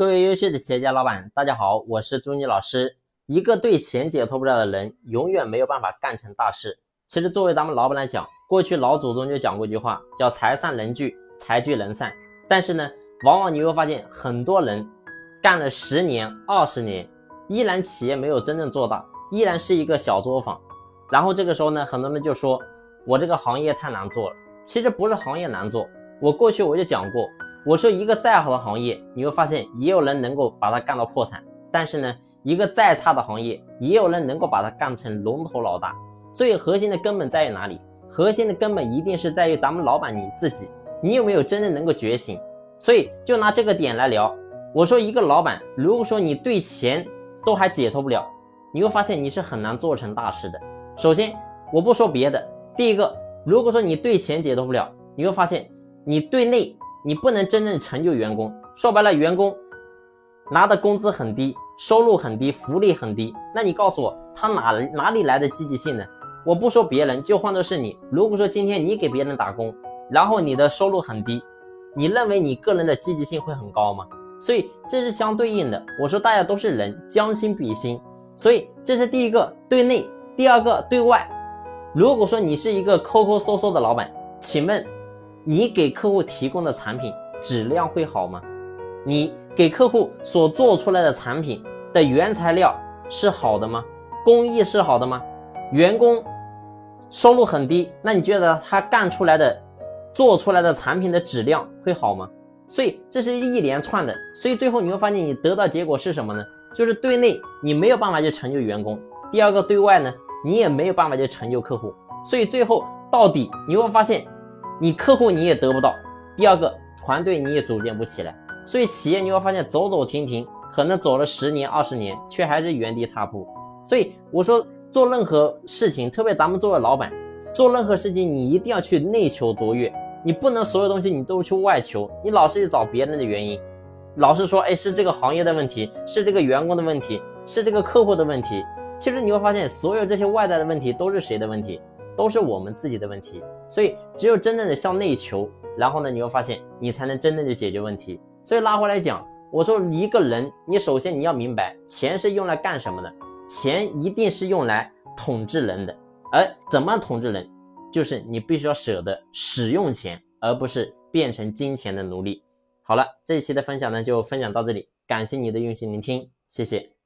各位优秀的企业家老板，大家好，我是朱妮老师。一个对钱解脱不了的人，永远没有办法干成大事。其实作为咱们老板来讲，过去老祖宗就讲过一句话，叫财散人聚，财聚人散。但是呢，往往你会发现，很多人干了十年、二十年，依然企业没有真正做大，依然是一个小作坊。然后这个时候呢，很多人就说，我这个行业太难做了。其实不是行业难做，我过去我就讲过。我说一个再好的行业，你会发现也有人能够把它干到破产。但是呢，一个再差的行业，也有人能够把它干成龙头老大。所以核心的根本在于哪里？核心的根本一定是在于咱们老板你自己，你有没有真正能够觉醒？所以就拿这个点来聊。我说一个老板，如果说你对钱都还解脱不了，你会发现你是很难做成大事的。首先，我不说别的，第一个，如果说你对钱解脱不了，你会发现你对内。你不能真正成就员工，说白了，员工拿的工资很低，收入很低，福利很低，那你告诉我，他哪哪里来的积极性呢？我不说别人，就换作是你，如果说今天你给别人打工，然后你的收入很低，你认为你个人的积极性会很高吗？所以这是相对应的。我说大家都是人，将心比心，所以这是第一个对内，第二个对外。如果说你是一个抠抠搜搜的老板，请问？你给客户提供的产品质量会好吗？你给客户所做出来的产品的原材料是好的吗？工艺是好的吗？员工收入很低，那你觉得他干出来的、做出来的产品的质量会好吗？所以这是一连串的，所以最后你会发现你得到结果是什么呢？就是对内你没有办法去成就员工，第二个对外呢，你也没有办法去成就客户，所以最后到底你会发现。你客户你也得不到，第二个团队你也组建不起来，所以企业你会发现走走停停，可能走了十年二十年，却还是原地踏步。所以我说做任何事情，特别咱们作为老板，做任何事情你一定要去内求卓越，你不能所有东西你都去外求，你老是去找别人的原因，老是说哎是这个行业的问题，是这个员工的问题，是这个客户的问题，其实你会发现所有这些外在的问题都是谁的问题？都是我们自己的问题，所以只有真正的向内求，然后呢，你会发现你才能真正的解决问题。所以拉回来讲，我说一个人，你首先你要明白，钱是用来干什么的？钱一定是用来统治人的。而怎么统治人，就是你必须要舍得使用钱，而不是变成金钱的奴隶。好了，这一期的分享呢，就分享到这里，感谢你的用心聆听，谢谢。